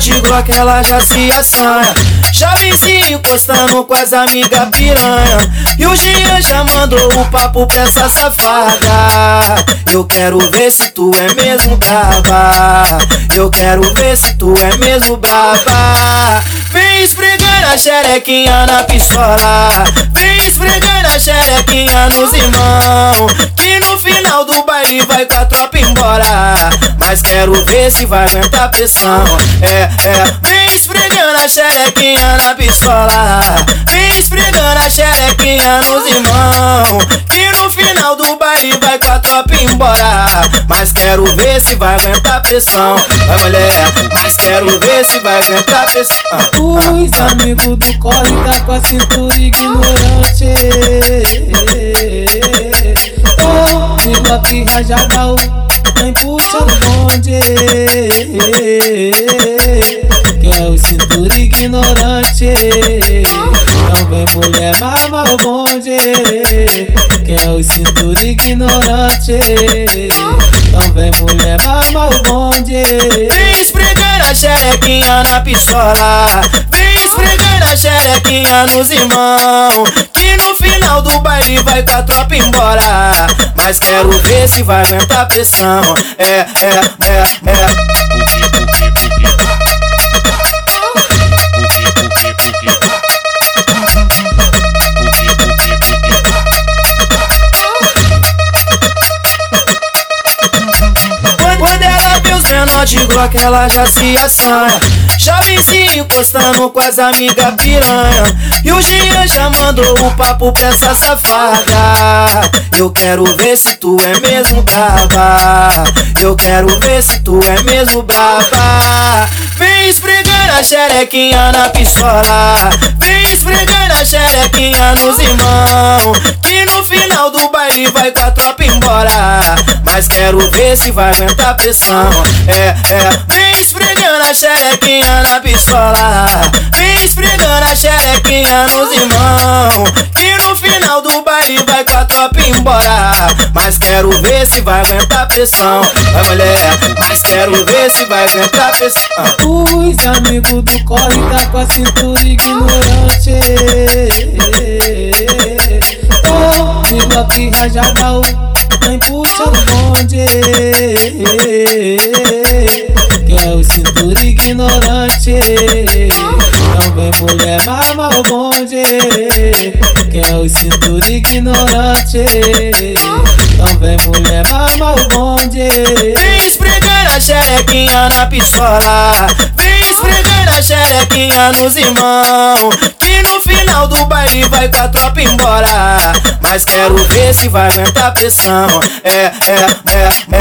de Glock, ela já se assanha. Jovenzinho encostando com as amigas piranha. E o Jean já mandou o papo pra essa safada. Eu quero ver se tu é mesmo braba. Eu quero ver se tu é mesmo braba. Vem esfregando a xerequinha na pistola. Vem esfregando a xerequinha nos irmãos. Que no final do baile vai com a tropa embora. Mas quero ver se vai aguentar pressão. É, é, vem esfregando a xerequinha na pistola. Vem esfregando a xerequinha nos irmãos. Que no final do baile vai com a tropa embora. Mas quero ver se vai aguentar pressão. Vai mulher, mas quero ver se vai aguentar pressão. Os amigos do corre tá com a cintura ignorante. Oh, de Glock rajadão, vem puxando bonde. Que é o cintura ignorante. Não vem mulher mama o bonde. Que é o cintura ignorante. Não vem mulher mama o bonde. Vem esfregando a xerequinha na pistola. Vem esfregando a xerequinha nos irmãos. Que no final do baile vai com a tropa embora. Mas quero ver se vai aguentar pressão. É, é, é, é. Glock, ela já se assanha. Jovenzinho encostando com as amigas piranha. E o Jean já mandou o papo pra essa safada. Eu quero ver se tu é mesmo braba. Eu quero ver se tu é mesmo braba. Vem esfregando a xerequinha na pistola. Vem esfregando a xerequinha nos irmãos. Mas quero ver se vai aguentar pressão. É, é, vem esfregando a xerequinha na pistola. Vem esfregando a xerequinha nos irmãos. Que no final do baile vai com a tropa embora. Mas quero ver se vai aguentar pressão. Vai mulher, mas quero ver se vai aguentar pressão. Os amigos do corre tá com a cintura ignorante. Oh, de Glock rajadão, vem puxando bonde. Que é o cintura ignorante. Não vem mulher mama o bonde. Que é o cintura ignorante. Não vem mulher mama o bonde. Vem esfregando a xerequinha na pistola. Vem esfregando a xerequinha nos irmãos. Que no final do baile vai com a tropa embora. Mas quero ver se vai aguentar pressão. É, é, é, é.